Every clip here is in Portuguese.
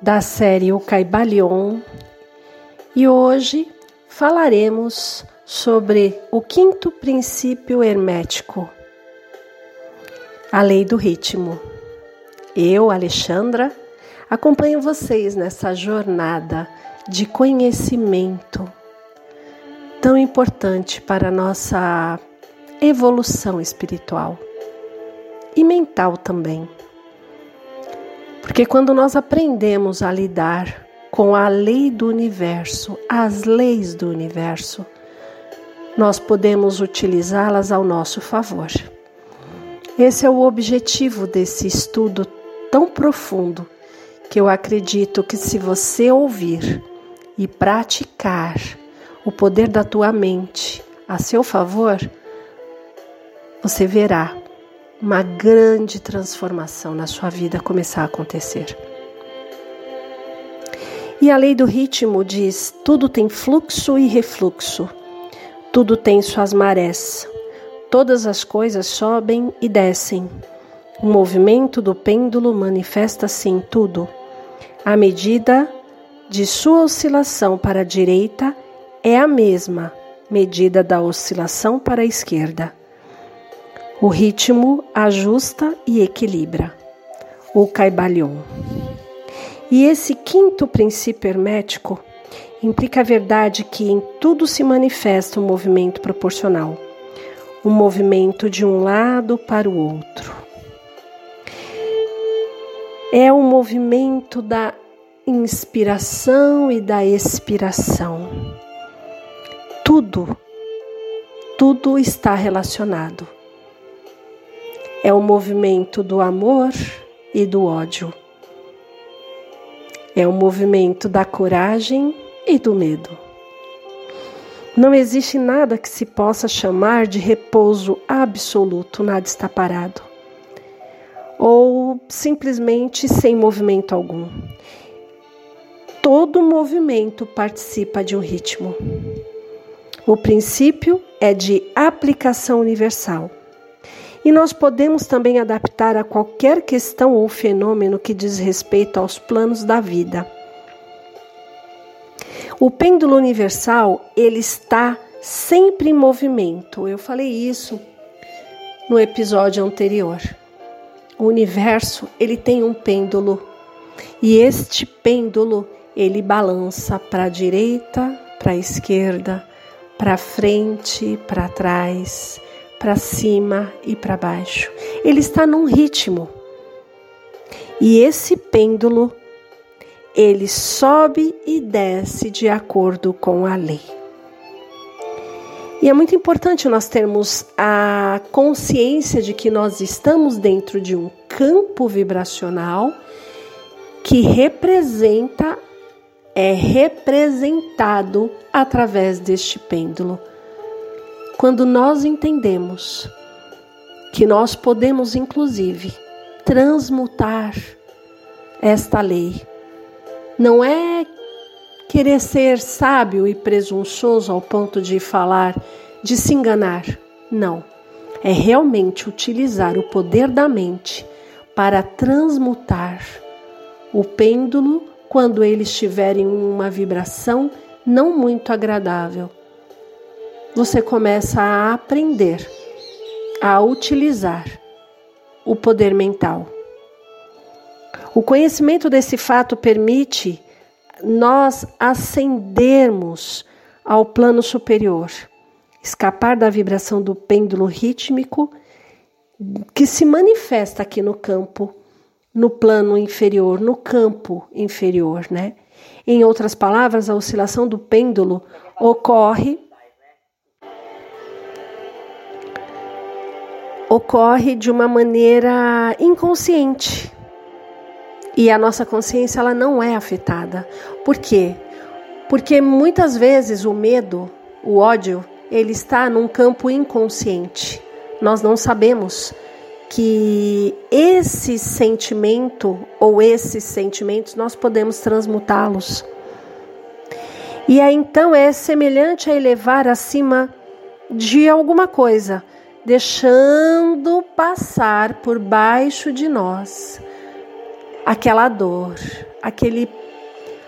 da série O Caibalion e hoje falaremos sobre o quinto princípio hermético, a lei do ritmo. Eu, Alexandra, acompanho vocês nessa jornada de conhecimento tão importante para a nossa evolução espiritual e mental também. Porque quando nós aprendemos a lidar com a lei do universo, as leis do universo, nós podemos utilizá-las ao nosso favor. Esse é o objetivo desse estudo tão profundo que eu acredito que se você ouvir e praticar o poder da tua mente a seu favor, você verá uma grande transformação na sua vida começar a acontecer. E a lei do ritmo diz: tudo tem fluxo e refluxo, tudo tem suas marés, todas as coisas sobem e descem. O movimento do pêndulo manifesta-se em tudo. A medida de sua oscilação para a direita é a mesma medida da oscilação para a esquerda. O ritmo ajusta e equilibra. O Caibalion. E esse quinto princípio hermético implica a verdade que em tudo se manifesta um movimento proporcional, um movimento de um lado para o outro. É o um movimento da inspiração e da expiração. Tudo, tudo está relacionado é o movimento do amor e do ódio. É o movimento da coragem e do medo. Não existe nada que se possa chamar de repouso absoluto, nada está parado. Ou simplesmente sem movimento algum. Todo movimento participa de um ritmo. O princípio é de aplicação universal e nós podemos também adaptar a qualquer questão ou fenômeno que diz respeito aos planos da vida. O pêndulo universal, ele está sempre em movimento. Eu falei isso no episódio anterior. O universo, ele tem um pêndulo e este pêndulo, ele balança para a direita, para a esquerda, para frente, para trás para cima e para baixo. Ele está num ritmo. E esse pêndulo, ele sobe e desce de acordo com a lei. E é muito importante nós termos a consciência de que nós estamos dentro de um campo vibracional que representa, é representado através deste pêndulo. Quando nós entendemos que nós podemos, inclusive, transmutar esta lei, não é querer ser sábio e presunçoso ao ponto de falar, de se enganar. Não. É realmente utilizar o poder da mente para transmutar o pêndulo quando ele estiver em uma vibração não muito agradável. Você começa a aprender a utilizar o poder mental. O conhecimento desse fato permite nós ascendermos ao plano superior, escapar da vibração do pêndulo rítmico que se manifesta aqui no campo, no plano inferior, no campo inferior, né? Em outras palavras, a oscilação do pêndulo ocorre ocorre de uma maneira inconsciente. E a nossa consciência ela não é afetada. Por quê? Porque muitas vezes o medo, o ódio, ele está num campo inconsciente. Nós não sabemos que esse sentimento ou esses sentimentos nós podemos transmutá-los. E aí então é semelhante a elevar acima de alguma coisa, deixando passar por baixo de nós aquela dor, aquele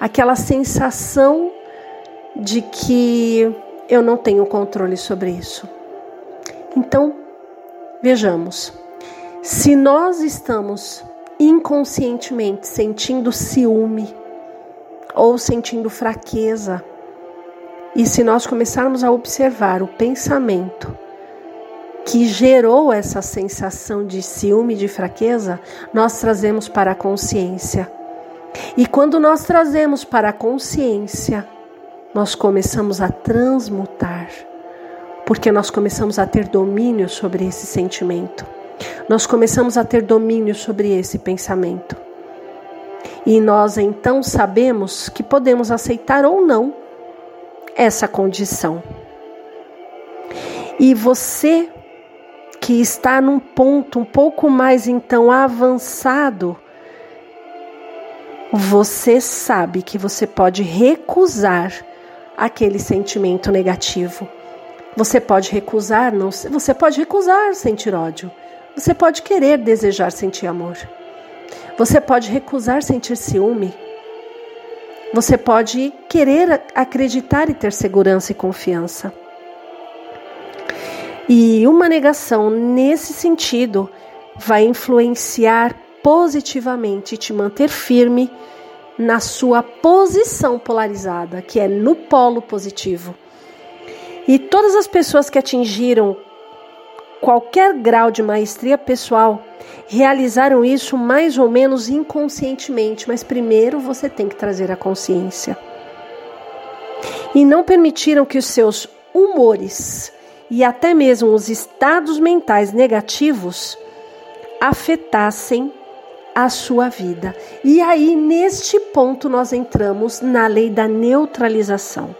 aquela sensação de que eu não tenho controle sobre isso. Então, vejamos. Se nós estamos inconscientemente sentindo ciúme ou sentindo fraqueza, e se nós começarmos a observar o pensamento que gerou essa sensação de ciúme, de fraqueza, nós trazemos para a consciência. E quando nós trazemos para a consciência, nós começamos a transmutar, porque nós começamos a ter domínio sobre esse sentimento. Nós começamos a ter domínio sobre esse pensamento. E nós então sabemos que podemos aceitar ou não essa condição. E você que está num ponto um pouco mais então avançado você sabe que você pode recusar aquele sentimento negativo. Você pode recusar, não, você pode recusar sentir ódio. Você pode querer desejar sentir amor. Você pode recusar sentir ciúme. Você pode querer acreditar e ter segurança e confiança. E uma negação nesse sentido vai influenciar positivamente, te manter firme na sua posição polarizada, que é no polo positivo. E todas as pessoas que atingiram qualquer grau de maestria pessoal realizaram isso mais ou menos inconscientemente, mas primeiro você tem que trazer a consciência. E não permitiram que os seus humores e até mesmo os estados mentais negativos afetassem a sua vida. E aí, neste ponto, nós entramos na lei da neutralização.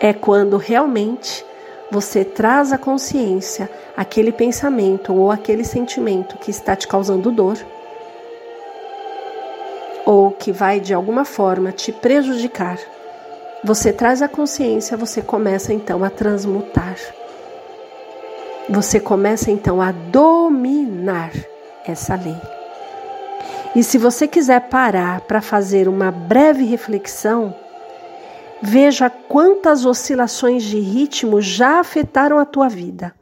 É quando realmente você traz à consciência aquele pensamento ou aquele sentimento que está te causando dor ou que vai de alguma forma te prejudicar. Você traz a consciência, você começa então a transmutar. Você começa então a dominar essa lei. E se você quiser parar para fazer uma breve reflexão, veja quantas oscilações de ritmo já afetaram a tua vida.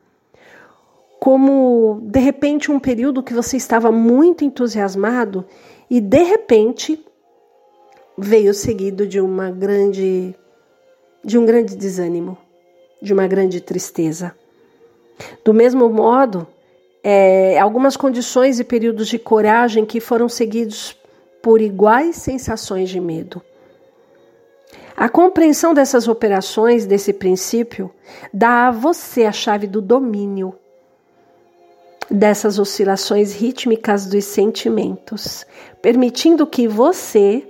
Como de repente um período que você estava muito entusiasmado e de repente veio seguido de uma grande de um grande desânimo, de uma grande tristeza. Do mesmo modo, é, algumas condições e períodos de coragem que foram seguidos por iguais sensações de medo. A compreensão dessas operações, desse princípio, dá a você a chave do domínio dessas oscilações rítmicas dos sentimentos, permitindo que você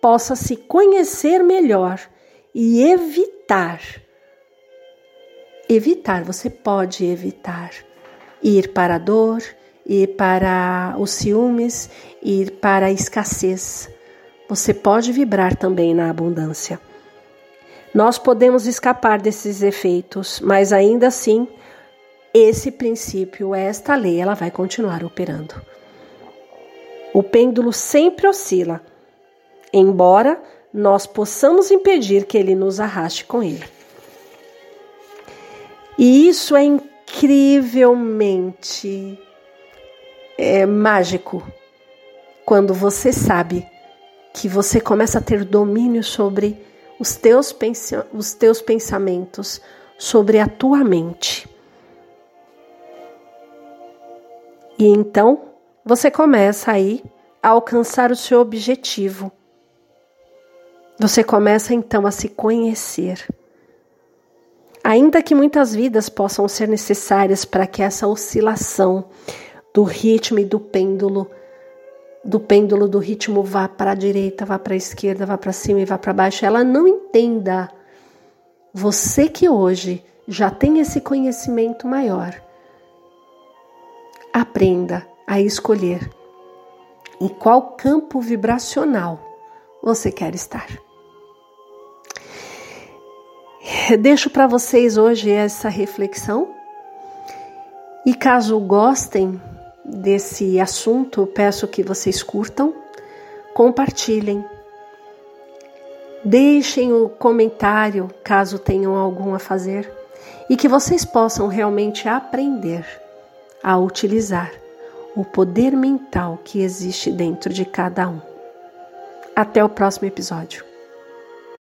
possa se conhecer melhor e evitar. Evitar, você pode evitar ir para a dor, ir para os ciúmes, ir para a escassez. Você pode vibrar também na abundância. Nós podemos escapar desses efeitos, mas ainda assim esse princípio, esta lei, ela vai continuar operando. O pêndulo sempre oscila, embora nós possamos impedir que ele nos arraste com ele. E isso é incrivelmente é, mágico quando você sabe que você começa a ter domínio sobre os teus, os teus pensamentos, sobre a tua mente. E então você começa aí a alcançar o seu objetivo. Você começa então a se conhecer. Ainda que muitas vidas possam ser necessárias para que essa oscilação do ritmo e do pêndulo, do pêndulo do ritmo vá para a direita, vá para a esquerda, vá para cima e vá para baixo, ela não entenda. Você que hoje já tem esse conhecimento maior, aprenda a escolher em qual campo vibracional você quer estar. Deixo para vocês hoje essa reflexão. E caso gostem desse assunto, peço que vocês curtam, compartilhem, deixem o comentário caso tenham algum a fazer e que vocês possam realmente aprender a utilizar o poder mental que existe dentro de cada um. Até o próximo episódio.